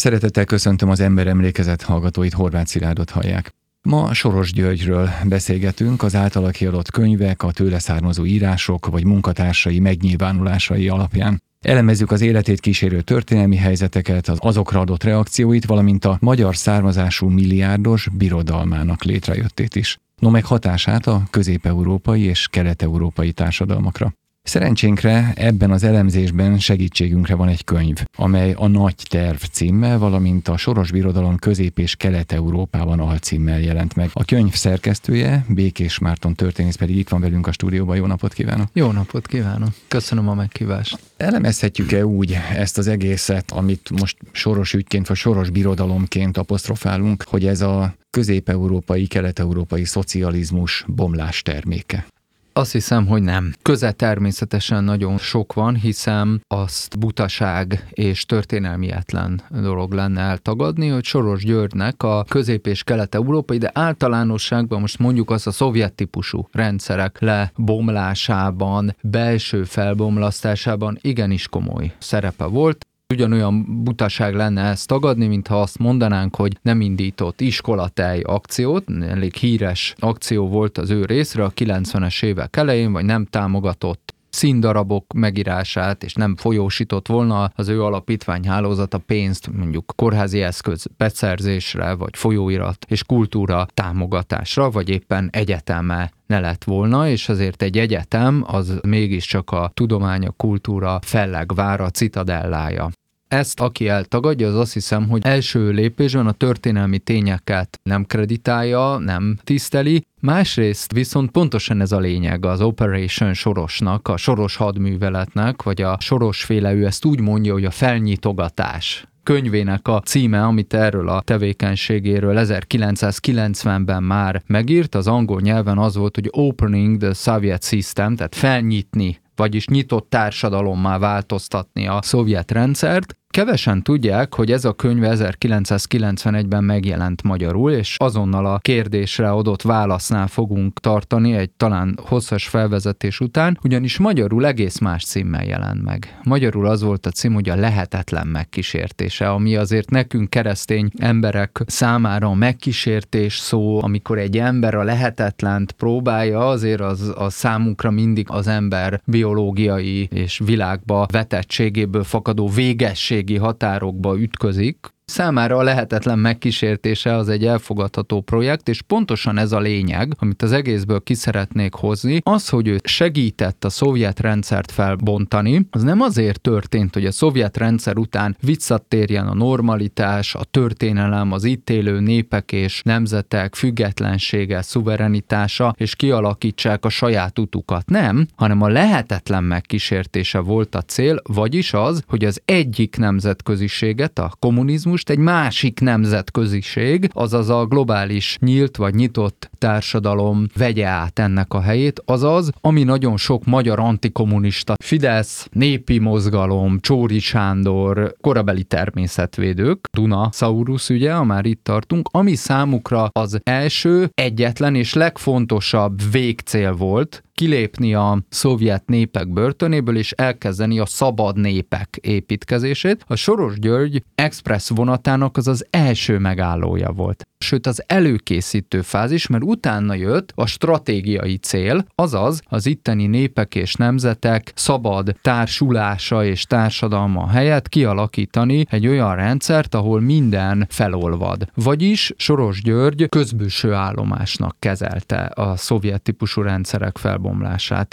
Szeretettel köszöntöm az ember emlékezet hallgatóit, Horváth Szilárdot hallják. Ma Soros Györgyről beszélgetünk, az általa kiadott könyvek, a tőle származó írások vagy munkatársai megnyilvánulásai alapján. Elemezzük az életét kísérő történelmi helyzeteket, az azokra adott reakcióit, valamint a magyar származású milliárdos birodalmának létrejöttét is. No meg hatását a közép-európai és kelet-európai társadalmakra. Szerencsénkre ebben az elemzésben segítségünkre van egy könyv, amely a Nagy Terv címmel, valamint a Soros Birodalom Közép- és Kelet-Európában alcímmel jelent meg. A könyv szerkesztője, Békés Márton történész pedig itt van velünk a stúdióban. Jó napot kívánok! Jó napot kívánok! Köszönöm a meghívást! Elemezhetjük-e úgy ezt az egészet, amit most soros ügyként vagy soros birodalomként apostrofálunk, hogy ez a közép-európai, kelet-európai szocializmus bomlás terméke? Azt hiszem, hogy nem. Köze természetesen nagyon sok van, hiszen azt butaság és történelmietlen dolog lenne eltagadni, hogy Soros Györgynek a közép- és kelet-európai, de általánosságban most mondjuk az a szovjet típusú rendszerek lebomlásában, belső felbomlasztásában igenis komoly szerepe volt ugyanolyan butaság lenne ezt tagadni, mintha azt mondanánk, hogy nem indított iskolatej akciót, elég híres akció volt az ő részre a 90-es évek elején, vagy nem támogatott színdarabok megírását, és nem folyósított volna az ő alapítvány hálózata pénzt mondjuk kórházi eszköz beszerzésre, vagy folyóirat és kultúra támogatásra, vagy éppen egyeteme ne lett volna, és azért egy egyetem az mégiscsak a tudomány, a kultúra fellegvára, citadellája. Ezt, aki eltagadja, az azt hiszem, hogy első lépésben a történelmi tényeket nem kreditálja, nem tiszteli, Másrészt viszont pontosan ez a lényeg az Operation Sorosnak, a Soros hadműveletnek, vagy a Sorosféle, ő ezt úgy mondja, hogy a felnyitogatás könyvének a címe, amit erről a tevékenységéről 1990-ben már megírt, az angol nyelven az volt, hogy Opening the Soviet System, tehát felnyitni vagyis nyitott társadalommá változtatni a szovjet rendszert, Kevesen tudják, hogy ez a könyv 1991-ben megjelent magyarul, és azonnal a kérdésre adott válasznál fogunk tartani egy talán hosszas felvezetés után, ugyanis magyarul egész más címmel jelent meg. Magyarul az volt a cím, hogy a lehetetlen megkísértése, ami azért nekünk keresztény emberek számára a megkísértés szó, amikor egy ember a lehetetlent próbálja, azért az a számunkra mindig az ember biológiai és világba vetettségéből fakadó végesség minőségi határokba ütközik, Számára a lehetetlen megkísértése az egy elfogadható projekt, és pontosan ez a lényeg, amit az egészből ki szeretnék hozni, az, hogy ő segített a szovjet rendszert felbontani, az nem azért történt, hogy a szovjet rendszer után visszatérjen a normalitás, a történelem, az itt élő népek és nemzetek függetlensége, szuverenitása, és kialakítsák a saját utukat. Nem, hanem a lehetetlen megkísértése volt a cél, vagyis az, hogy az egyik nemzetköziséget, a kommunizmus, konfliktust egy másik nemzetköziség, azaz a globális nyílt vagy nyitott társadalom vegye át ennek a helyét, azaz, ami nagyon sok magyar antikommunista, Fidesz, népi mozgalom, Csóri Sándor, korabeli természetvédők, Duna Saurus ügye, ha már itt tartunk, ami számukra az első, egyetlen és legfontosabb végcél volt, kilépni a szovjet népek börtönéből, és elkezdeni a szabad népek építkezését. A Soros György express vonatának az az első megállója volt sőt az előkészítő fázis, mert utána jött a stratégiai cél, azaz az itteni népek és nemzetek szabad társulása és társadalma helyett kialakítani egy olyan rendszert, ahol minden felolvad. Vagyis Soros György közbűső állomásnak kezelte a szovjet típusú rendszerek felbomlását,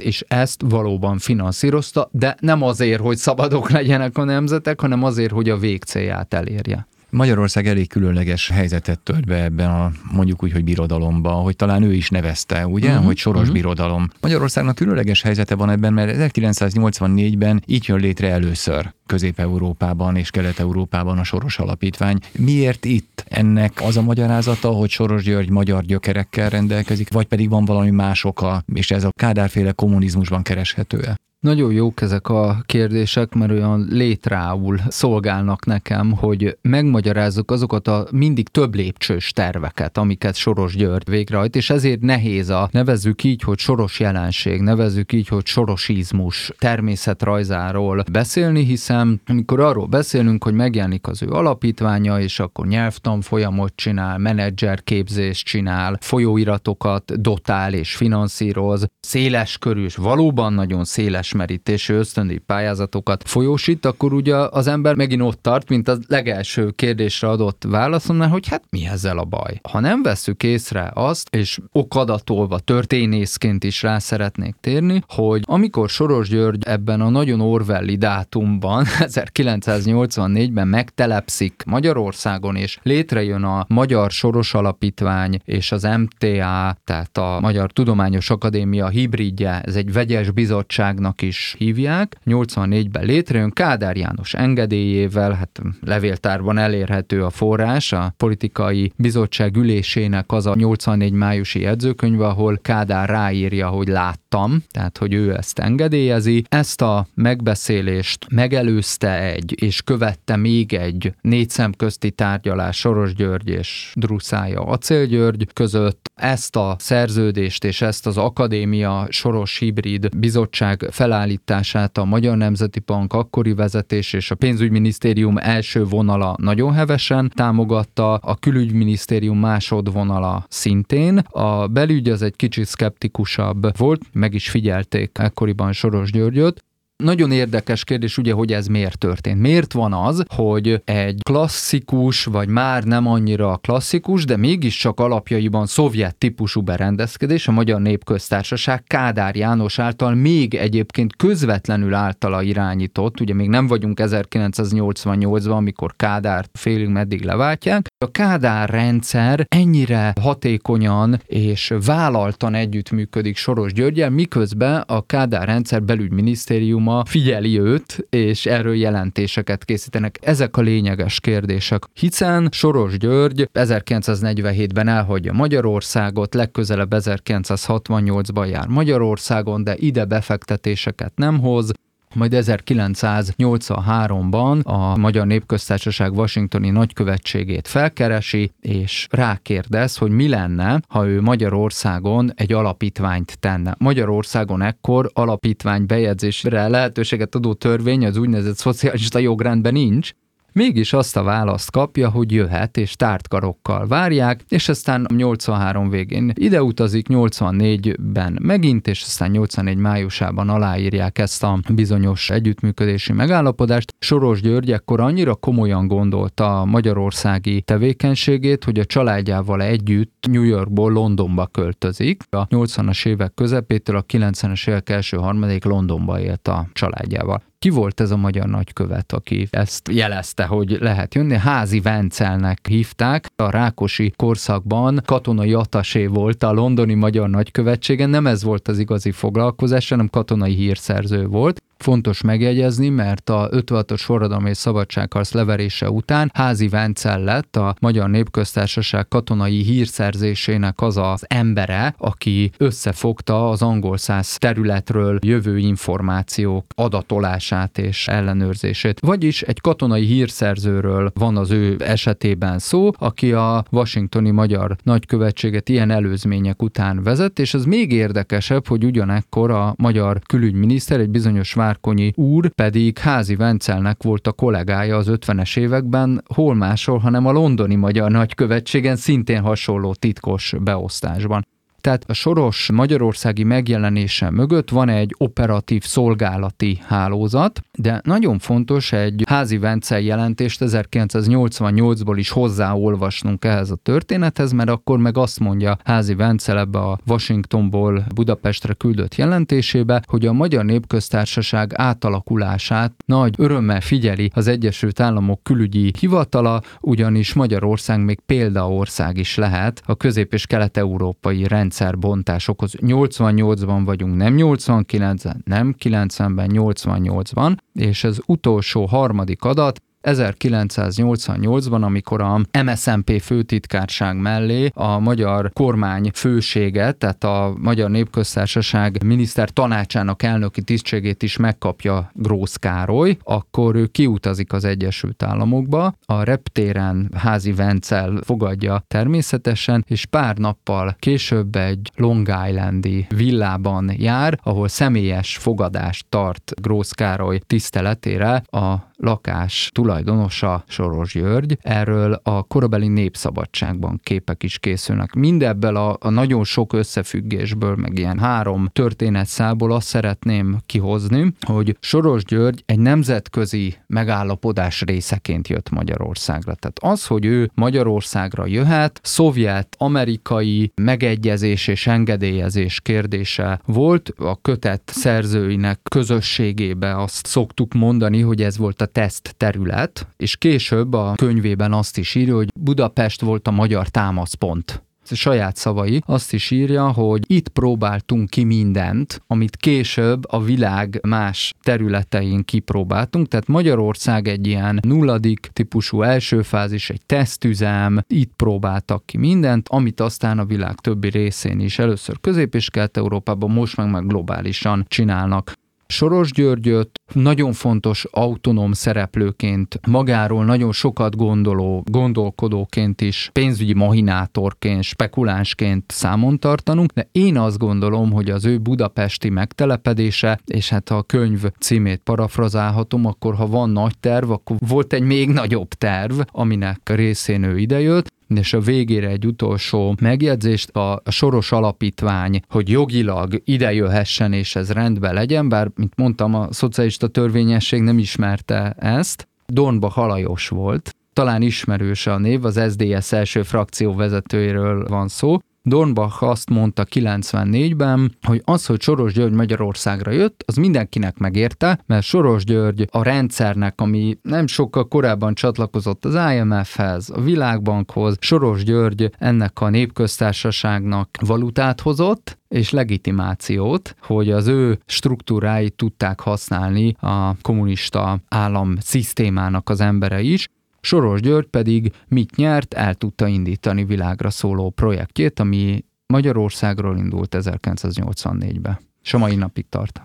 és ezt valóban finanszírozta, de nem azért, hogy szabadok legyenek a nemzetek, hanem azért, hogy a végcélját elérje. Magyarország elég különleges helyzetet tört be ebben a mondjuk úgy, hogy birodalomba, hogy talán ő is nevezte, ugye, uh-huh. hogy soros uh-huh. birodalom. Magyarországnak különleges helyzete van ebben, mert 1984-ben így jön létre először Közép-Európában és Kelet-Európában a Soros Alapítvány. Miért itt? Ennek az a magyarázata, hogy Soros György magyar gyökerekkel rendelkezik, vagy pedig van valami más oka, és ez a kádárféle kommunizmusban kereshető-e? Nagyon jók ezek a kérdések, mert olyan létrául szolgálnak nekem, hogy megmagyarázzuk azokat a mindig több lépcsős terveket, amiket Soros György végrehajt, és ezért nehéz a nevezzük így, hogy soros jelenség, nevezzük így, hogy sorosizmus természetrajzáról beszélni, hiszen amikor arról beszélünk, hogy megjelenik az ő alapítványa, és akkor nyelvtan folyamot csinál, menedzserképzést csinál, folyóiratokat dotál és finanszíroz, széles körű, és valóban nagyon széles felmerítésű ösztöndi pályázatokat folyósít, akkor ugye az ember megint ott tart, mint a legelső kérdésre adott válaszomnál, hogy hát mi ezzel a baj. Ha nem vesszük észre azt, és okadatolva történészként is rá szeretnék térni, hogy amikor Soros György ebben a nagyon Orwelli dátumban, 1984-ben megtelepszik Magyarországon, és létrejön a Magyar Soros Alapítvány és az MTA, tehát a Magyar Tudományos Akadémia hibridje, ez egy vegyes bizottságnak is hívják. 84-ben létrejön Kádár János engedélyével, hát levéltárban elérhető a forrás, a politikai bizottság ülésének az a 84 májusi jegyzőkönyv, ahol Kádár ráírja, hogy láttam, tehát hogy ő ezt engedélyezi. Ezt a megbeszélést megelőzte egy, és követte még egy négy szem közti tárgyalás Soros György és Druszája Acél György között. Ezt a szerződést és ezt az akadémia Soros Hibrid bizottság fel felállítását a Magyar Nemzeti Bank akkori vezetés és a pénzügyminisztérium első vonala nagyon hevesen támogatta, a külügyminisztérium másodvonala szintén. A belügy az egy kicsit szkeptikusabb volt, meg is figyelték ekkoriban Soros Györgyöt, nagyon érdekes kérdés ugye, hogy ez miért történt. Miért van az, hogy egy klasszikus, vagy már nem annyira klasszikus, de mégiscsak alapjaiban szovjet típusú berendezkedés, a Magyar Népköztársaság Kádár János által még egyébként közvetlenül általa irányított, ugye még nem vagyunk 1988-ban, amikor Kádár félig meddig leváltják, a Kádár rendszer ennyire hatékonyan és vállaltan együttműködik Soros Györgyel, miközben a Kádár rendszer belügyminisztérium médiuma figyeli őt, és erről jelentéseket készítenek. Ezek a lényeges kérdések. Hiszen Soros György 1947-ben elhagyja Magyarországot, legközelebb 1968-ban jár Magyarországon, de ide befektetéseket nem hoz, majd 1983-ban a Magyar Népköztársaság Washingtoni nagykövetségét felkeresi, és rákérdez, hogy mi lenne, ha ő Magyarországon egy alapítványt tenne. Magyarországon ekkor alapítvány bejegyzésre lehetőséget adó törvény az úgynevezett szocialista jogrendben nincs, Mégis azt a választ kapja, hogy jöhet, és tártkarokkal várják, és aztán 83 végén ide utazik, 84-ben megint, és aztán 84 májusában aláírják ezt a bizonyos együttműködési megállapodást. Soros György ekkor annyira komolyan gondolta a magyarországi tevékenységét, hogy a családjával együtt New Yorkból Londonba költözik. A 80-as évek közepétől a 90-es évek első harmadik Londonba élt a családjával. Ki volt ez a magyar nagykövet, aki ezt jelezte, hogy lehet jönni? Házi Vencelnek hívták. A Rákosi korszakban katonai atasé volt a londoni magyar nagykövetségen, nem ez volt az igazi foglalkozás, hanem katonai hírszerző volt. Fontos megjegyezni, mert a 56-os forradalmi és szabadságharc leverése után Házi Vencel lett a Magyar Népköztársaság katonai hírszerzésének az az embere, aki összefogta az angol száz területről jövő információk adatolását és ellenőrzését. Vagyis egy katonai hírszerzőről van az ő esetében szó, aki a washingtoni magyar nagykövetséget ilyen előzmények után vezet, és ez még érdekesebb, hogy ugyanekkor a magyar külügyminiszter egy bizonyos Márkonyi úr pedig Házi Vencelnek volt a kollégája az 50-es években, hol máshol, hanem a londoni magyar nagykövetségen szintén hasonló titkos beosztásban. Tehát a soros magyarországi megjelenése mögött van egy operatív szolgálati hálózat, de nagyon fontos egy házi Vencel jelentést 1988-ból is hozzáolvasnunk ehhez a történethez, mert akkor meg azt mondja házi Vencel ebbe a Washingtonból Budapestre küldött jelentésébe, hogy a Magyar Népköztársaság átalakulását nagy örömmel figyeli az Egyesült Államok külügyi hivatala, ugyanis Magyarország még példaország is lehet a közép- és kelet-európai rendszer rendszerbontásokhoz. 88-ban vagyunk, nem 89-ben, nem 90-ben, 88-ban, és az utolsó harmadik adat 1988-ban, amikor a MSZNP főtitkárság mellé a magyar kormány fősége, tehát a Magyar Népköztársaság miniszter tanácsának elnöki tisztségét is megkapja Grósz Károly, akkor ő kiutazik az Egyesült Államokba, a reptéren házi Vencel fogadja természetesen, és pár nappal később egy Long Islandi villában jár, ahol személyes fogadást tart Grósz Károly tiszteletére a lakás tulajdonosa Soros György. Erről a korabeli népszabadságban képek is készülnek. Mindebből a, a nagyon sok összefüggésből, meg ilyen három történetszából azt szeretném kihozni, hogy Soros György egy nemzetközi megállapodás részeként jött Magyarországra. Tehát az, hogy ő Magyarországra jöhet, szovjet, amerikai megegyezés és engedélyezés kérdése volt. A kötet szerzőinek közösségébe azt szoktuk mondani, hogy ez volt a teszt terület, és később a könyvében azt is írja, hogy Budapest volt a magyar támaszpont saját szavai, azt is írja, hogy itt próbáltunk ki mindent, amit később a világ más területein kipróbáltunk, tehát Magyarország egy ilyen nulladik típusú első fázis, egy tesztüzem, itt próbáltak ki mindent, amit aztán a világ többi részén is először Közép- és Kelet-Európában, most meg meg globálisan csinálnak. Soros Györgyöt nagyon fontos autonóm szereplőként, magáról nagyon sokat gondoló, gondolkodóként is, pénzügyi mahinátorként, spekulánsként számon tartanunk, de én azt gondolom, hogy az ő budapesti megtelepedése, és hát a könyv címét parafrazálhatom, akkor ha van nagy terv, akkor volt egy még nagyobb terv, aminek részén ő idejött, és a végére egy utolsó megjegyzést, a Soros Alapítvány, hogy jogilag ide jöhessen és ez rendben legyen, bár, mint mondtam, a szocialista törvényesség nem ismerte ezt, Donba Halajos volt, talán ismerős a név, az SDS első frakció vezetőjéről van szó, Dornbach azt mondta 94-ben, hogy az, hogy Soros György Magyarországra jött, az mindenkinek megérte, mert Soros György a rendszernek, ami nem sokkal korábban csatlakozott az IMF-hez, a Világbankhoz, Soros György ennek a népköztársaságnak valutát hozott, és legitimációt, hogy az ő struktúráit tudták használni a kommunista állam szisztémának az embere is, Soros György pedig mit nyert, el tudta indítani világra szóló projektjét, ami Magyarországról indult 1984-ben, és a mai napig tart.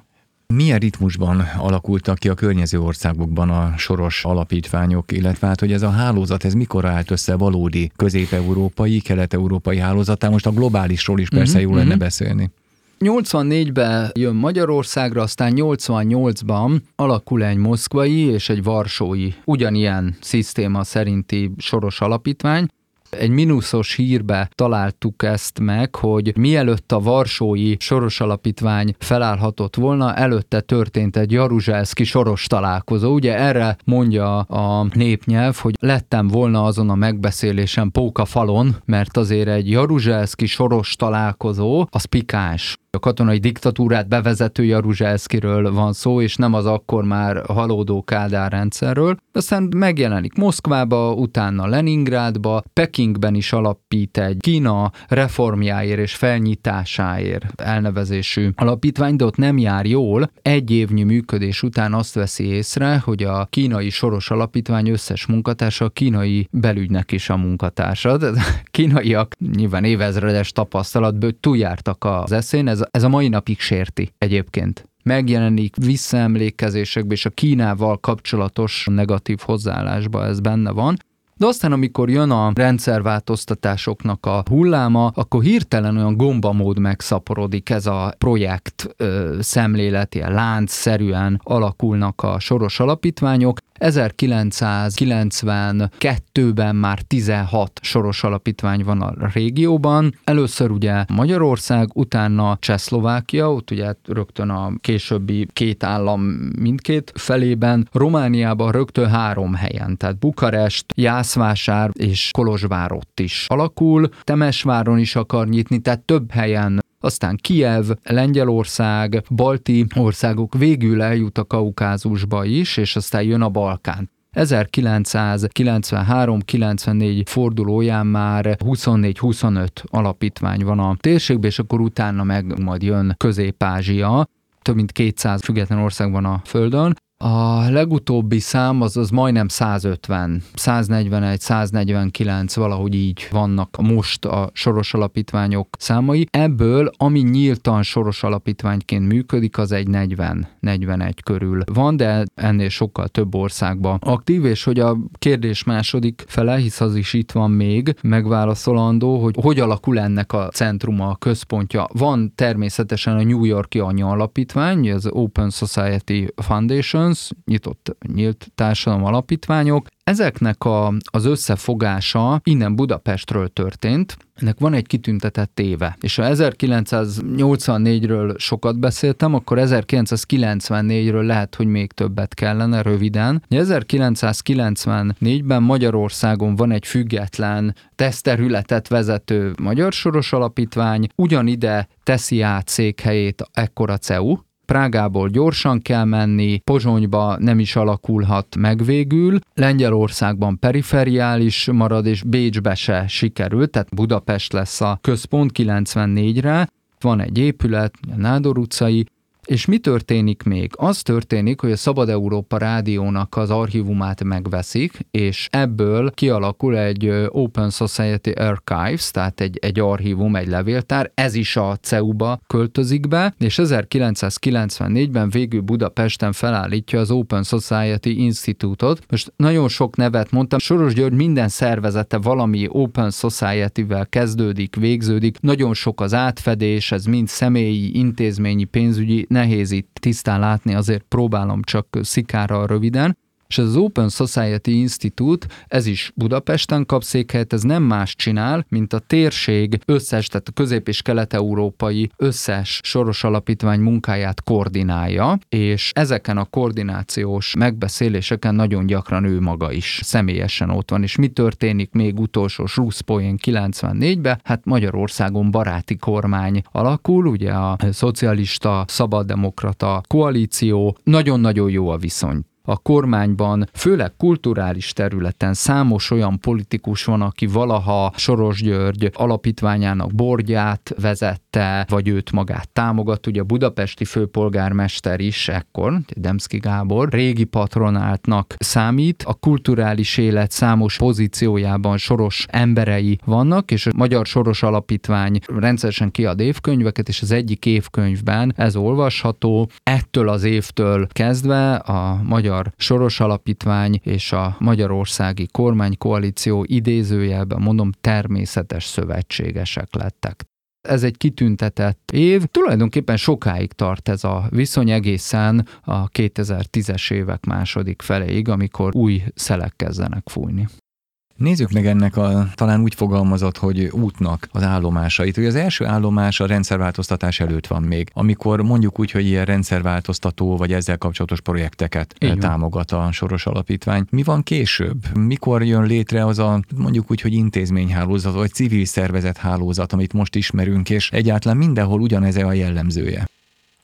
Milyen ritmusban alakultak ki a környező országokban a soros alapítványok, illetve hát, hogy ez a hálózat, ez mikor állt össze valódi közép-európai, kelet-európai hálózatá? Most a globálisról is persze uh-huh, jó lenne uh-huh. beszélni. 84-ben jön Magyarországra, aztán 88-ban alakul egy moszkvai és egy varsói ugyanilyen szisztéma szerinti soros alapítvány, egy mínuszos hírbe találtuk ezt meg, hogy mielőtt a Varsói Soros Alapítvány felállhatott volna, előtte történt egy Jaruzselszki soros találkozó. Ugye erre mondja a népnyelv, hogy lettem volna azon a megbeszélésen Póka falon, mert azért egy Jaruzselszki soros találkozó, az pikáns. A katonai diktatúrát bevezető Jaruzselszkiről van szó, és nem az akkor már halódó Kádár rendszerről. Aztán megjelenik Moszkvába, utána Leningrádba, Pekingben is alapít egy Kína reformjáért és felnyitásáért elnevezésű alapítvány, de ott nem jár jól. Egy évnyi működés után azt veszi észre, hogy a kínai soros alapítvány összes munkatársa a kínai belügynek is a munkatársa. De kínaiak nyilván évezredes tapasztalatból túljártak az eszén, ez ez, a mai napig sérti egyébként. Megjelenik visszaemlékezésekben, és a Kínával kapcsolatos negatív hozzáállásban ez benne van. De aztán, amikor jön a rendszerváltoztatásoknak a hulláma, akkor hirtelen olyan gombamód megszaporodik. Ez a projekt ö, szemlélet, ilyen láncszerűen alakulnak a soros alapítványok, 1992-ben már 16 soros alapítvány van a régióban. Először ugye Magyarország, utána Csehszlovákia, ott ugye rögtön a későbbi két állam mindkét felében, Romániában rögtön három helyen, tehát Bukarest, Jászvásár és Kolozsvár ott is alakul, Temesváron is akar nyitni, tehát több helyen aztán Kiev, Lengyelország, balti országok végül eljut a Kaukázusba is, és aztán jön a Balkán. 1993-94 fordulóján már 24-25 alapítvány van a térségben, és akkor utána meg majd jön Közép-Ázsia, több mint 200 független ország van a Földön, A legutóbbi szám az, az majdnem 150, 141, 149, valahogy így vannak most a soros alapítványok számai. Ebből, ami nyíltan soros alapítványként működik, az egy 40, 41 körül van, de ennél sokkal több országban aktív, és hogy a kérdés második fele, hisz az is itt van még, megválaszolandó, hogy hogy alakul ennek a centruma, a központja. Van természetesen a New Yorki anya alapítvány, az Open Society Foundation, Commons, nyitott nyílt társadalom alapítványok. Ezeknek a, az összefogása innen Budapestről történt, ennek van egy kitüntetett éve. És ha 1984-ről sokat beszéltem, akkor 1994-ről lehet, hogy még többet kellene röviden. 1994-ben Magyarországon van egy független teszterületet vezető magyar soros alapítvány, ugyanide teszi át székhelyét ekkor a CEU, Prágából gyorsan kell menni, Pozsonyba nem is alakulhat meg végül, Lengyelországban periferiális marad, és Bécsbe se sikerült, tehát Budapest lesz a központ 94-re, van egy épület, a Nádor utcai, és mi történik még? Az történik, hogy a Szabad Európa rádiónak az archívumát megveszik, és ebből kialakul egy Open Society Archives, tehát egy, egy archívum, egy levéltár, ez is a CEU-ba költözik be, és 1994-ben végül Budapesten felállítja az Open Society Institute-ot. Most nagyon sok nevet mondtam, Soros György minden szervezete valami Open Society-vel kezdődik, végződik, nagyon sok az átfedés, ez mind személyi, intézményi, pénzügyi, nehéz itt tisztán látni, azért próbálom csak szikára röviden és az Open Society Institute, ez is Budapesten kap székhelyet, ez nem más csinál, mint a térség összes, tehát a közép- és kelet-európai összes soros alapítvány munkáját koordinálja, és ezeken a koordinációs megbeszéléseken nagyon gyakran ő maga is személyesen ott van. És mi történik még utolsó slusszpoén 94-ben? Hát Magyarországon baráti kormány alakul, ugye a szocialista, szabaddemokrata koalíció, nagyon-nagyon jó a viszony a kormányban, főleg kulturális területen számos olyan politikus van, aki valaha Soros György alapítványának bordját vezette, vagy őt magát támogat. Ugye a budapesti főpolgármester is ekkor, Demszki Gábor, régi patronáltnak számít. A kulturális élet számos pozíciójában soros emberei vannak, és a Magyar Soros Alapítvány rendszeresen kiad évkönyveket, és az egyik évkönyvben ez olvasható. Ettől az évtől kezdve a Magyar Magyar Soros Alapítvány és a Magyarországi Kormánykoalíció idézőjelben mondom természetes szövetségesek lettek. Ez egy kitüntetett év. Tulajdonképpen sokáig tart ez a viszony egészen a 2010-es évek második feléig, amikor új szelek kezdenek fújni. Nézzük meg ennek a talán úgy fogalmazott, hogy útnak az állomásait. Ugye az első állomás a rendszerváltoztatás előtt van még, amikor mondjuk úgy, hogy ilyen rendszerváltoztató vagy ezzel kapcsolatos projekteket Így támogat a Soros Alapítvány. Mi van később? Mikor jön létre az a mondjuk úgy, hogy intézményhálózat vagy civil szervezet amit most ismerünk, és egyáltalán mindenhol ugyanez a jellemzője?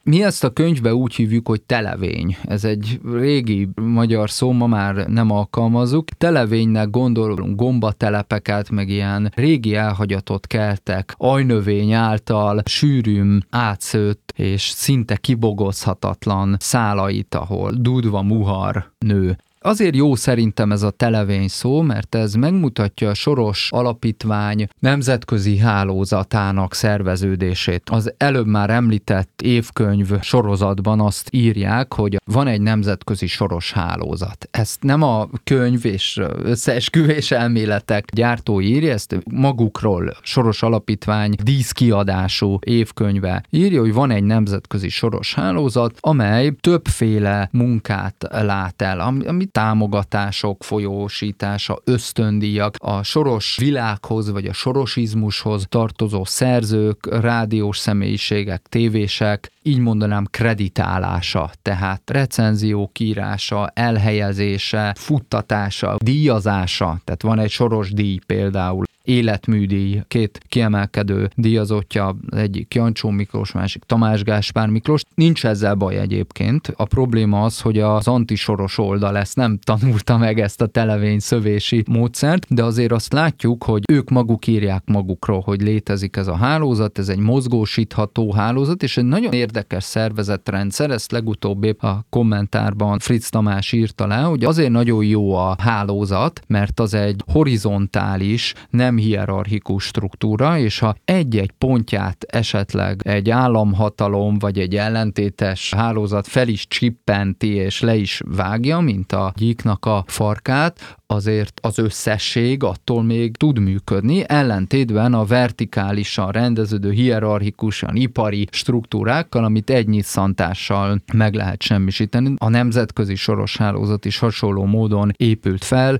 Mi ezt a könyvbe úgy hívjuk, hogy televény. Ez egy régi magyar szó, ma már nem alkalmazunk. Televénynek gondolunk gombatelepeket, meg ilyen régi elhagyatott kertek, ajnövény által sűrűm, átszőtt és szinte kibogozhatatlan szálait, ahol dudva muhar nő. Azért jó szerintem ez a televény szó, mert ez megmutatja a Soros Alapítvány nemzetközi hálózatának szerveződését. Az előbb már említett évkönyv sorozatban azt írják, hogy van egy nemzetközi soros hálózat. Ezt nem a könyv és összeesküvés elméletek gyártó írja, ezt magukról Soros Alapítvány díszkiadású évkönyve írja, hogy van egy nemzetközi soros hálózat, amely többféle munkát lát el, ami támogatások folyósítása, ösztöndíjak, a soros világhoz vagy a sorosizmushoz tartozó szerzők, rádiós személyiségek, tévések, így mondanám kreditálása, tehát recenziók írása, elhelyezése, futtatása, díjazása, tehát van egy soros díj például, életműdíj, két kiemelkedő díjazottja, egyik Jancsó Miklós, másik Tamás Gáspár Miklós. Nincs ezzel baj egyébként. A probléma az, hogy az antisoros oldal ezt nem tanulta meg ezt a televény szövési módszert, de azért azt látjuk, hogy ők maguk írják magukról, hogy létezik ez a hálózat, ez egy mozgósítható hálózat, és egy nagyon érdekes szervezetrendszer, ezt legutóbb a kommentárban Fritz Tamás írta le, hogy azért nagyon jó a hálózat, mert az egy horizontális, nem hierarchikus struktúra, és ha egy-egy pontját esetleg egy államhatalom vagy egy ellentétes hálózat fel is csippenti és le is vágja, mint a gyíknak a farkát, azért az összesség attól még tud működni, ellentétben a vertikálisan rendeződő, hierarchikusan ipari struktúrákkal, amit egy nyisszantással meg lehet semmisíteni. A nemzetközi soros hálózat is hasonló módon épült fel,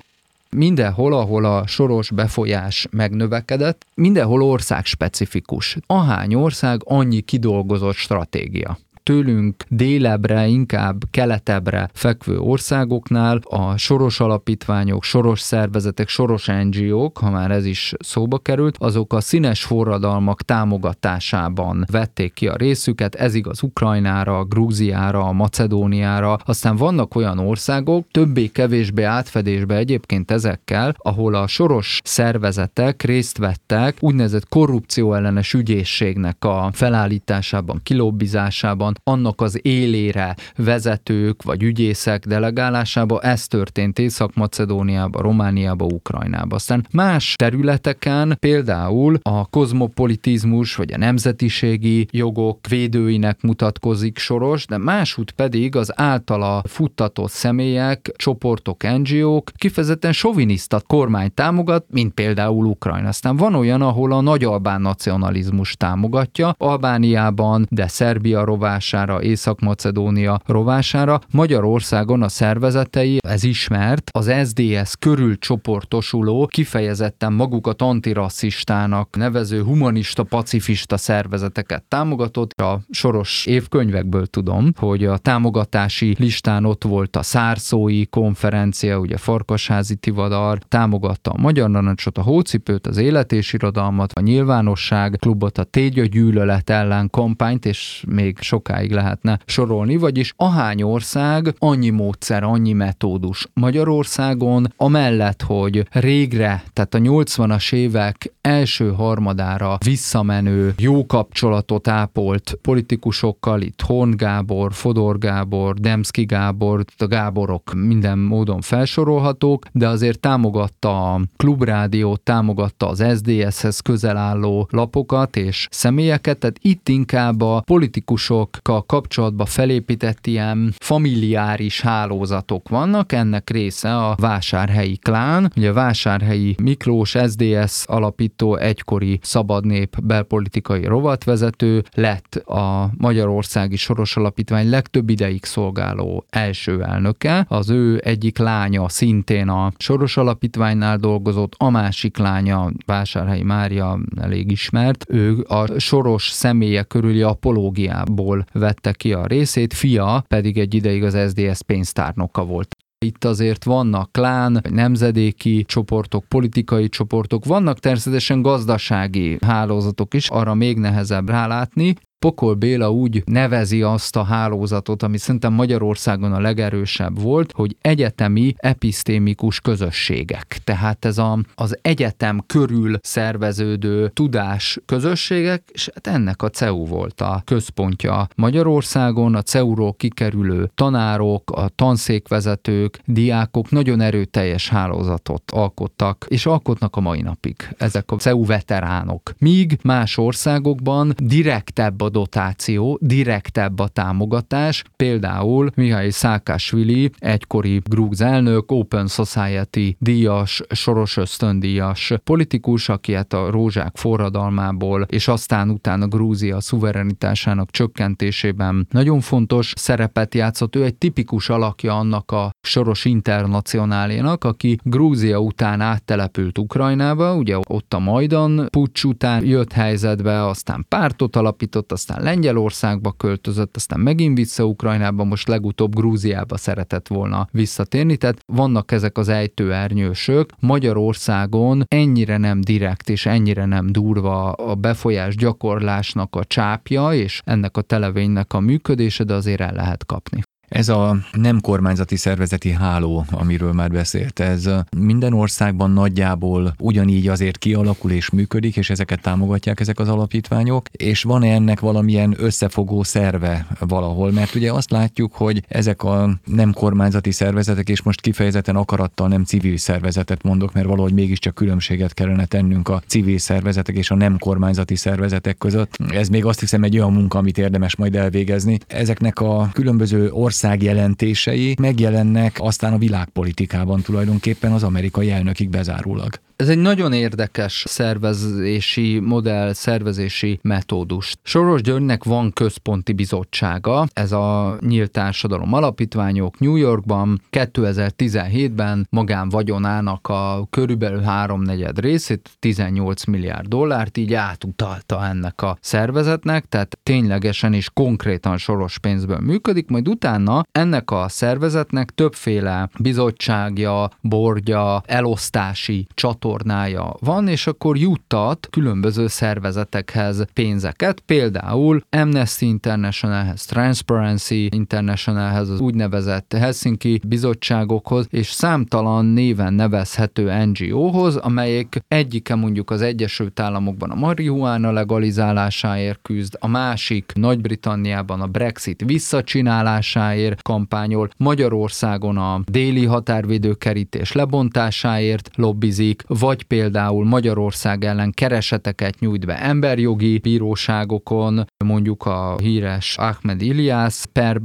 Mindenhol, ahol a soros befolyás megnövekedett, mindenhol ország specifikus. Ahány ország, annyi kidolgozott stratégia tőlünk délebre, inkább keletebbre fekvő országoknál. A soros alapítványok, soros szervezetek, soros NGO-k, ha már ez is szóba került, azok a színes forradalmak támogatásában vették ki a részüket, ez igaz Ukrajnára, Grúziára, Macedóniára, aztán vannak olyan országok, többé-kevésbé átfedésbe egyébként ezekkel, ahol a soros szervezetek részt vettek úgynevezett korrupció ellenes ügyészségnek a felállításában, kilobbizásában, annak az élére vezetők vagy ügyészek delegálásába, ez történt Észak-Macedóniába, Romániába, Ukrajnába. Aztán más területeken például a kozmopolitizmus vagy a nemzetiségi jogok védőinek mutatkozik soros, de másút pedig az általa futtatott személyek, csoportok, NGO-k kifejezetten sovinisztat kormány támogat, mint például Ukrajna. Aztán van olyan, ahol a nagy albán nacionalizmus támogatja, Albániában, de Szerbia rovás rovására, Észak-Macedónia rovására. Magyarországon a szervezetei, ez ismert, az SDS körül csoportosuló, kifejezetten magukat antirasszistának nevező humanista, pacifista szervezeteket támogatott. A soros évkönyvekből tudom, hogy a támogatási listán ott volt a Szárszói konferencia, ugye Farkasházi Tivadar, támogatta a Magyar Narancsot, a Hócipőt, az Élet és Irodalmat, a Nyilvánosság klubot, a Tégya gyűlölet ellen kampányt, és még sokáig sokáig lehetne sorolni, vagyis ahány ország, annyi módszer, annyi metódus. Magyarországon amellett, hogy régre, tehát a 80-as évek első harmadára visszamenő jó kapcsolatot ápolt politikusokkal, itt Horn Gábor, Fodor Gábor, Demszki Gábor, a Gáborok minden módon felsorolhatók, de azért támogatta a klubrádiót, támogatta az SDS-hez közel álló lapokat és személyeket, tehát itt inkább a politikusok a kapcsolatba felépített ilyen familiáris hálózatok vannak, ennek része a vásárhelyi klán, ugye a vásárhelyi Miklós SDS alapító egykori szabadnép belpolitikai rovatvezető lett a Magyarországi Soros Alapítvány legtöbb ideig szolgáló első elnöke. Az ő egyik lánya szintén a Soros Alapítványnál dolgozott, a másik lánya Vásárhelyi Mária elég ismert, ő a Soros személye körüli apológiából vette ki a részét, fia pedig egy ideig az SDS pénztárnoka volt. Itt azért vannak klán, nemzedéki csoportok, politikai csoportok, vannak természetesen gazdasági hálózatok is, arra még nehezebb rálátni, Pokol Béla úgy nevezi azt a hálózatot, ami szerintem Magyarországon a legerősebb volt, hogy egyetemi episztémikus közösségek. Tehát ez a, az egyetem körül szerveződő tudás közösségek, és hát ennek a CEU volt a központja Magyarországon, a CEU-ról kikerülő tanárok, a tanszékvezetők, diákok nagyon erőteljes hálózatot alkottak, és alkotnak a mai napig ezek a CEU veteránok. Míg más országokban direktebb dotáció, direktebb a támogatás, például Mihály Szákásvili, egykori grúz elnök, Open Society díjas, soros ösztöndíjas politikus, aki hát a rózsák forradalmából, és aztán utána Grúzia szuverenitásának csökkentésében nagyon fontos szerepet játszott. Ő egy tipikus alakja annak a soros internacionálénak, aki Grúzia után áttelepült Ukrajnába, ugye ott a Majdan pucs után jött helyzetbe, aztán pártot alapított, aztán Lengyelországba költözött, aztán megint vissza Ukrajnába, most legutóbb Grúziába szeretett volna visszatérni, tehát vannak ezek az ejtőernyősök. Magyarországon ennyire nem direkt és ennyire nem durva a befolyás gyakorlásnak a csápja, és ennek a televénynek a működése, de azért el lehet kapni. Ez a nem kormányzati szervezeti háló, amiről már beszélt, ez minden országban nagyjából ugyanígy azért kialakul és működik, és ezeket támogatják ezek az alapítványok, és van-e ennek valamilyen összefogó szerve valahol? Mert ugye azt látjuk, hogy ezek a nem kormányzati szervezetek, és most kifejezetten akarattal nem civil szervezetet mondok, mert valahogy mégiscsak különbséget kellene tennünk a civil szervezetek és a nem kormányzati szervezetek között. Ez még azt hiszem egy olyan munka, amit érdemes majd elvégezni. Ezeknek a különböző ország ország jelentései megjelennek aztán a világpolitikában tulajdonképpen az amerikai elnökig bezárólag. Ez egy nagyon érdekes szervezési modell, szervezési metódus. Soros Györgynek van központi bizottsága, ez a Nyílt Társadalom Alapítványok New Yorkban 2017-ben magán vagyonának a körülbelül háromnegyed részét, 18 milliárd dollárt így átutalta ennek a szervezetnek, tehát ténylegesen is konkrétan soros pénzből működik, majd utána ennek a szervezetnek többféle bizottságja, bordja, elosztási csatornája van, és akkor juttat különböző szervezetekhez pénzeket, például Amnesty Internationalhez, Transparency Internationalhez, az úgynevezett Helsinki bizottságokhoz, és számtalan néven nevezhető NGO-hoz, amelyek egyike mondjuk az Egyesült Államokban a marihuána legalizálásáért küzd, a másik Nagy-Britanniában a Brexit visszacsinálásáért kampányol, Magyarországon a déli határvédőkerítés lebontásáért lobbizik, vagy például Magyarország ellen kereseteket nyújt be emberjogi bíróságokon, mondjuk a híres Ahmed Ilyász per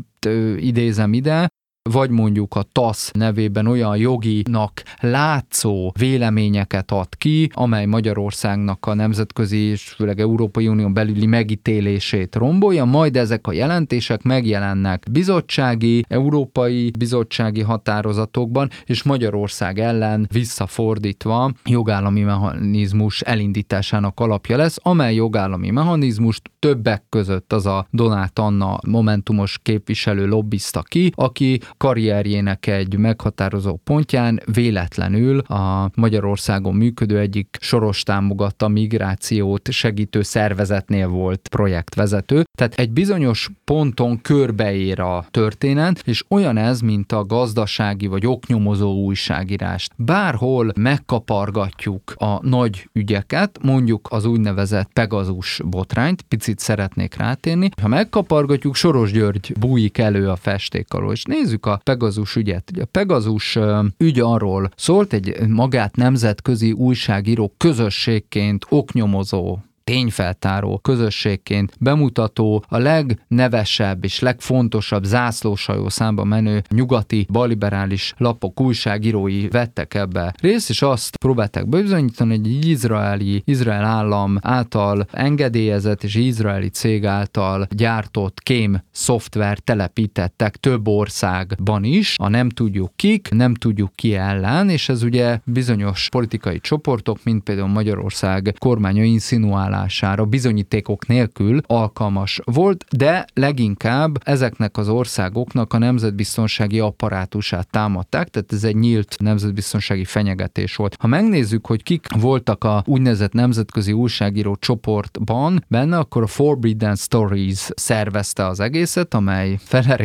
idézem ide, vagy mondjuk a TASZ nevében olyan joginak látszó véleményeket ad ki, amely Magyarországnak a nemzetközi és főleg Európai Unió belüli megítélését rombolja, majd ezek a jelentések megjelennek bizottsági, európai bizottsági határozatokban, és Magyarország ellen visszafordítva jogállami mechanizmus elindításának alapja lesz, amely jogállami mechanizmust többek között az a Donát Anna momentumos képviselő lobbista ki, aki karrierjének egy meghatározó pontján véletlenül a Magyarországon működő egyik soros támogatta migrációt segítő szervezetnél volt projektvezető. Tehát egy bizonyos ponton körbeér a történet, és olyan ez, mint a gazdasági vagy oknyomozó újságírást. Bárhol megkapargatjuk a nagy ügyeket, mondjuk az úgynevezett Pegazus botrányt, picit szeretnék rátérni, ha megkapargatjuk, Soros György bújik elő a festék alól, és nézzük a Pegazus ügyet. A Pegazus ügy arról szólt, egy magát nemzetközi újságíró közösségként oknyomozó tényfeltáró közösségként bemutató a legnevesebb és legfontosabb zászlósajó számba menő nyugati baliberális lapok újságírói vettek ebbe részt, és azt próbálták bebizonyítani, hogy egy izraeli, izrael állam által engedélyezett és izraeli cég által gyártott kém szoftver telepítettek több országban is, a nem tudjuk kik, nem tudjuk ki ellen, és ez ugye bizonyos politikai csoportok, mint például Magyarország kormánya insinuál vizsgálására bizonyítékok nélkül alkalmas volt, de leginkább ezeknek az országoknak a nemzetbiztonsági apparátusát támadták, tehát ez egy nyílt nemzetbiztonsági fenyegetés volt. Ha megnézzük, hogy kik voltak a úgynevezett nemzetközi újságíró csoportban benne, akkor a Forbidden Stories szervezte az egészet, amely fele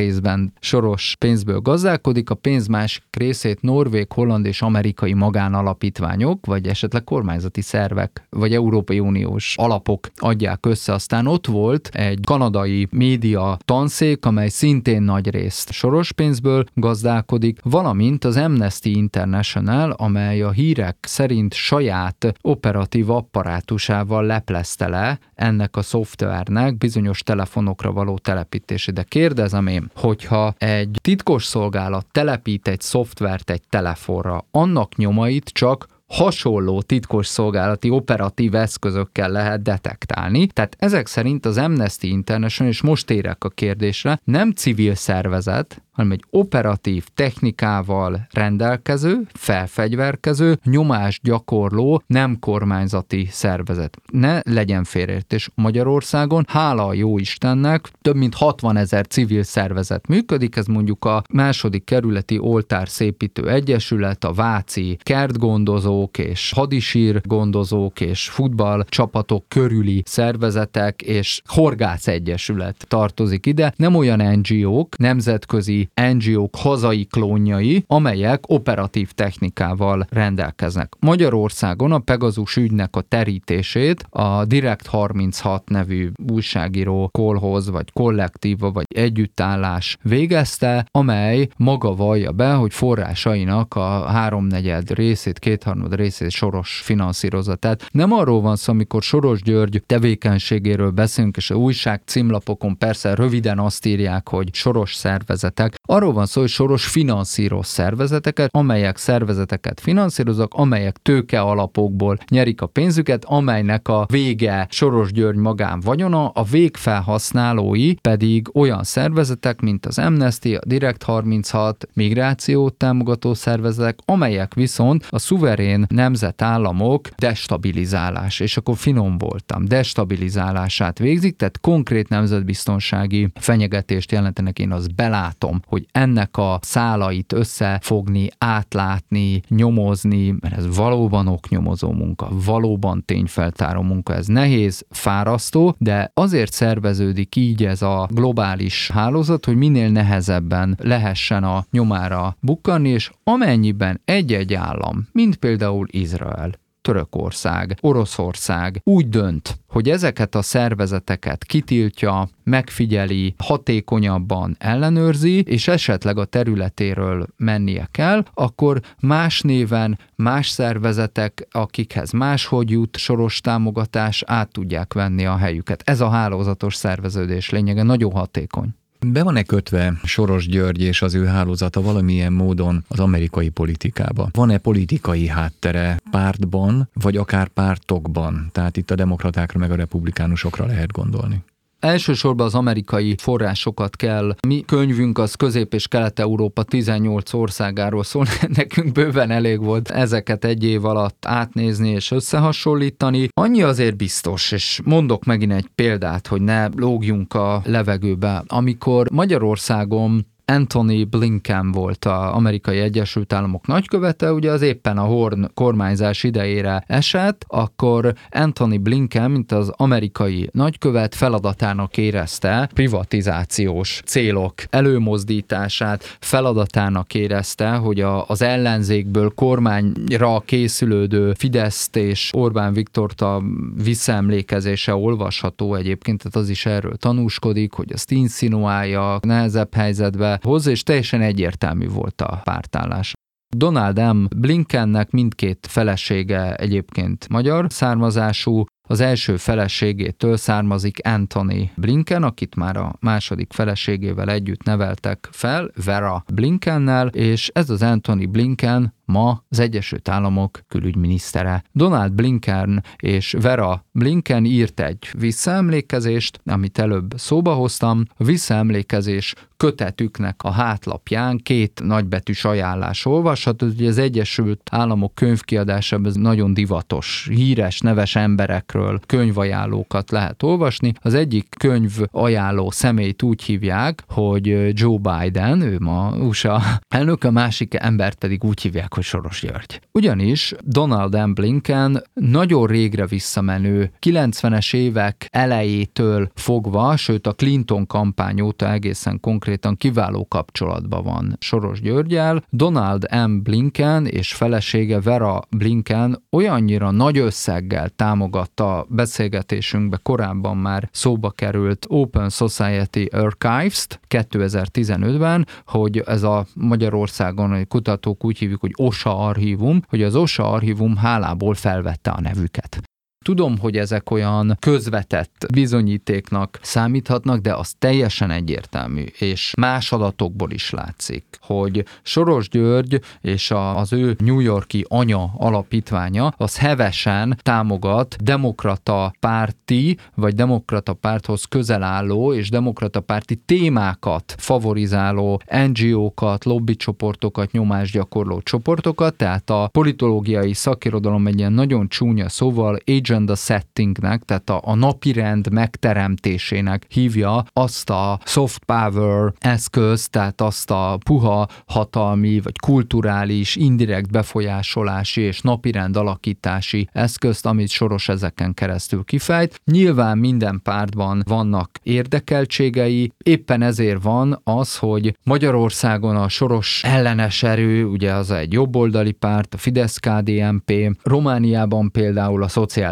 soros pénzből gazdálkodik, a pénz másik részét norvég, holland és amerikai magánalapítványok, vagy esetleg kormányzati szervek, vagy Európai Uniós alapok adják össze. Aztán ott volt egy kanadai média tanszék, amely szintén nagy részt soros pénzből gazdálkodik, valamint az Amnesty International, amely a hírek szerint saját operatív apparátusával leplezte le ennek a szoftvernek bizonyos telefonokra való telepítési. De kérdezem én, hogyha egy titkos szolgálat telepít egy szoftvert egy telefonra, annak nyomait csak hasonló titkos szolgálati operatív eszközökkel lehet detektálni. Tehát ezek szerint az Amnesty International, és most érek a kérdésre, nem civil szervezet, hanem egy operatív technikával rendelkező, felfegyverkező, nyomást gyakorló, nem kormányzati szervezet. Ne legyen félreértés. Magyarországon, hála a jó Istennek, több mint 60 ezer civil szervezet működik, ez mondjuk a második kerületi oltár szépítő egyesület, a Váci kertgondozók és hadisír gondozók és futball csapatok körüli szervezetek és horgász egyesület tartozik ide, nem olyan NGO-k, nemzetközi NGO-k hazai klónjai, amelyek operatív technikával rendelkeznek. Magyarországon a Pegasus ügynek a terítését a Direct 36 nevű újságíró kolhoz, vagy kollektíva, vagy együttállás végezte, amely maga vallja be, hogy forrásainak a háromnegyed részét, kétharmad részét soros finanszírozatát. Nem arról van szó, amikor Soros György tevékenységéről beszélünk, és a újság címlapokon persze röviden azt írják, hogy soros szervezetek. Arról van szó, hogy soros finanszíroz szervezeteket, amelyek szervezeteket finanszíroznak, amelyek tőke alapokból nyerik a pénzüket, amelynek a vége Soros György magán vagyona, a végfelhasználói pedig olyan szervezetek, mint az Amnesty, a Direct 36, migrációt támogató szervezetek, amelyek viszont a szuverén nemzetállamok destabilizálás, és akkor finom voltam, destabilizálását végzik, tehát konkrét nemzetbiztonsági fenyegetést jelentenek, én azt belátom, hogy ennek a szálait összefogni, átlátni, nyomozni, mert ez valóban oknyomozó munka, valóban tényfeltáró munka, ez nehéz, fárasztó, de azért szerveződik így ez a globális hálózat, hogy minél nehezebben lehessen a nyomára bukkanni, és amennyiben egy-egy állam, mint például Izrael, Törökország, Oroszország úgy dönt, hogy ezeket a szervezeteket kitiltja, megfigyeli, hatékonyabban ellenőrzi, és esetleg a területéről mennie kell, akkor más néven más szervezetek, akikhez máshogy jut soros támogatás, át tudják venni a helyüket. Ez a hálózatos szerveződés lényege nagyon hatékony. Be van-e kötve Soros György és az ő hálózata valamilyen módon az amerikai politikába? Van-e politikai háttere pártban, vagy akár pártokban? Tehát itt a demokratákra meg a republikánusokra lehet gondolni. Elsősorban az amerikai forrásokat kell. Mi könyvünk az Közép- és Kelet-Európa 18 országáról szól, nekünk bőven elég volt ezeket egy év alatt átnézni és összehasonlítani. Annyi azért biztos, és mondok megint egy példát, hogy ne lógjunk a levegőbe. Amikor Magyarországon Anthony Blinken volt az amerikai Egyesült Államok nagykövete, ugye az éppen a Horn kormányzás idejére esett, akkor Anthony Blinken, mint az amerikai nagykövet feladatának érezte privatizációs célok előmozdítását, feladatának érezte, hogy a, az ellenzékből kormányra készülődő Fideszt és Orbán Viktort a visszaemlékezése olvasható egyébként, tehát az is erről tanúskodik, hogy azt insinuálja nehezebb helyzetbe, hoz, és teljesen egyértelmű volt a pártállás. Donald M. Blinkennek mindkét felesége egyébként magyar származású, az első feleségétől származik Anthony Blinken, akit már a második feleségével együtt neveltek fel, Vera Blinkennel, és ez az Anthony Blinken ma az Egyesült Államok külügyminisztere. Donald Blinken és Vera Blinken írt egy visszaemlékezést, amit előbb szóba hoztam. A visszaemlékezés kötetüknek a hátlapján két nagybetűs ajánlás olvasható, hogy az Egyesült Államok könyvkiadásában ez nagyon divatos, híres, neves emberekről könyvajánlókat lehet olvasni. Az egyik könyv ajánló személyt úgy hívják, hogy Joe Biden, ő ma USA elnök, a másik embert pedig úgy hívják, hogy Soros György. Ugyanis Donald M. Blinken nagyon régre visszamenő 90-es évek elejétől fogva, sőt a Clinton kampány óta egészen konkrétan kiváló kapcsolatban van Soros Györgyel. Donald M. Blinken és felesége Vera Blinken olyannyira nagy összeggel támogatta beszélgetésünkbe korábban már szóba került Open Society Archives-t 2015-ben, hogy ez a Magyarországon a kutatók úgy hívjuk, hogy OSA archívum, hogy az OSA archívum hálából felvette a nevüket. Tudom, hogy ezek olyan közvetett bizonyítéknak számíthatnak, de az teljesen egyértelmű, és más adatokból is látszik, hogy Soros György és az ő New Yorki anya alapítványa az hevesen támogat demokrata párti, vagy demokrata párthoz közel álló és demokrata párti témákat favorizáló NGO-kat, lobbycsoportokat, nyomásgyakorló csoportokat, tehát a politológiai szakirodalom egy ilyen nagyon csúnya szóval agenda settingnek, tehát a, a napirend megteremtésének hívja azt a soft power eszközt, tehát azt a puha hatalmi vagy kulturális, indirekt befolyásolási és napirend alakítási eszközt, amit Soros ezeken keresztül kifejt. Nyilván minden pártban vannak érdekeltségei, éppen ezért van az, hogy Magyarországon a Soros ellenes erő, ugye az egy jobboldali párt, a Fidesz-KDNP, Romániában például a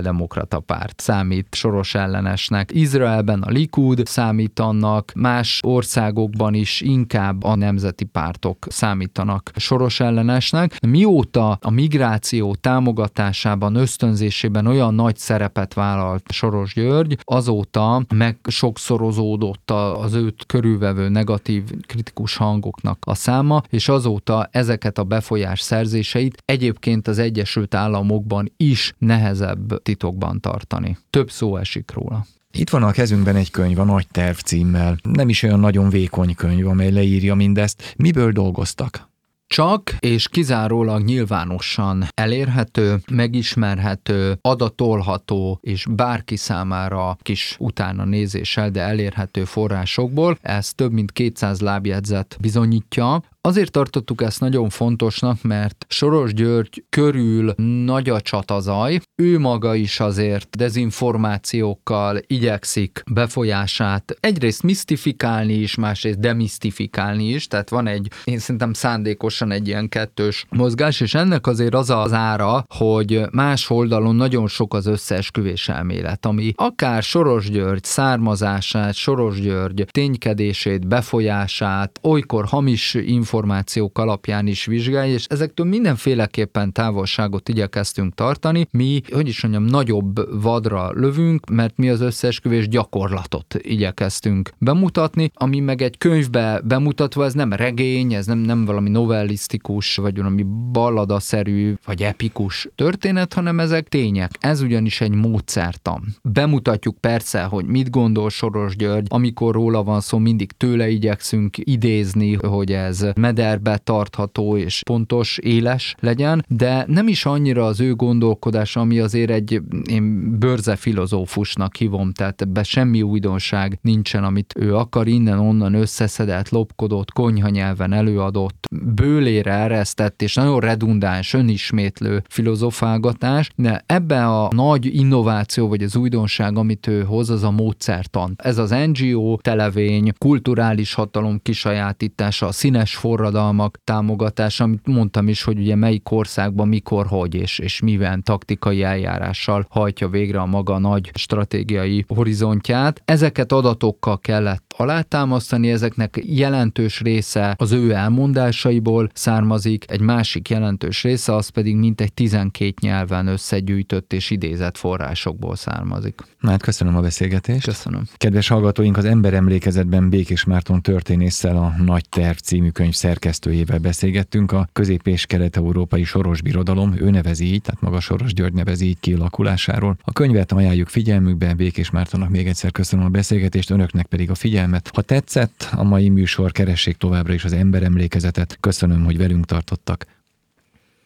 szociáldemokrata párt számít Soros ellenesnek, Izraelben a Likud számít annak, más országokban is inkább a nemzeti pártok számítanak Soros ellenesnek. Mióta a migráció támogatásában, ösztönzésében olyan nagy szerepet vállalt Soros György, azóta meg sokszorozódott az őt körülvevő negatív kritikus hangoknak a száma, és azóta ezeket a befolyás szerzéseit egyébként az Egyesült Államokban is nehezebb titokban tartani. Több szó esik róla. Itt van a kezünkben egy könyv, a Nagy Terv címmel. Nem is olyan nagyon vékony könyv, amely leírja mindezt. Miből dolgoztak? csak és kizárólag nyilvánosan elérhető, megismerhető, adatolható és bárki számára kis utána nézéssel, de elérhető forrásokból. Ez több mint 200 lábjegyzet bizonyítja. Azért tartottuk ezt nagyon fontosnak, mert Soros György körül nagy a csatazaj, ő maga is azért dezinformációkkal igyekszik befolyását egyrészt misztifikálni is, másrészt demisztifikálni is, tehát van egy, én szerintem szándékosan egy ilyen kettős mozgás, és ennek azért az az ára, hogy más oldalon nagyon sok az összeesküvés elmélet, ami akár Soros György származását, Soros György ténykedését, befolyását, olykor hamis információt, információk alapján is vizsgálja, és ezektől mindenféleképpen távolságot igyekeztünk tartani. Mi, hogy is mondjam, nagyobb vadra lövünk, mert mi az összeesküvés gyakorlatot igyekeztünk bemutatni, ami meg egy könyvbe bemutatva, ez nem regény, ez nem, nem valami novellisztikus, vagy valami balladaszerű, vagy epikus történet, hanem ezek tények. Ez ugyanis egy módszertan. Bemutatjuk persze, hogy mit gondol Soros György, amikor róla van szó, mindig tőle igyekszünk idézni, hogy ez mederbe tartható és pontos, éles legyen, de nem is annyira az ő gondolkodása, ami azért egy én bőrze filozófusnak hívom, tehát ebbe semmi újdonság nincsen, amit ő akar, innen-onnan összeszedett, lopkodott, konyha nyelven előadott, bőlére eresztett és nagyon redundáns, önismétlő filozofálgatás, de ebbe a nagy innováció vagy az újdonság, amit ő hoz, az a módszertan. Ez az NGO televény, kulturális hatalom kisajátítása, a színes forradalmak támogatása, amit mondtam is, hogy ugye melyik országban, mikor, hogy és, és mivel taktikai eljárással hajtja végre a maga nagy stratégiai horizontját. Ezeket adatokkal kellett alátámasztani, ezeknek jelentős része az ő elmondásaiból származik, egy másik jelentős része az pedig mintegy 12 nyelven összegyűjtött és idézett forrásokból származik. Hát köszönöm a beszélgetést. Köszönöm. Kedves hallgatóink, az Emberemlékezetben Békés Márton történésszel a Nagy Terv című könyv szerkesztőjével beszélgettünk. A közép- és kelet-európai soros birodalom, ő nevezi így, tehát maga Soros György nevezi így kialakulásáról. A könyvet ajánljuk figyelmükbe, Békés Mártonnak még egyszer köszönöm a beszélgetést, önöknek pedig a figyelmet. Ha tetszett a mai műsor, keressék továbbra is az emberemlékezetet. Köszönöm, hogy velünk tartottak.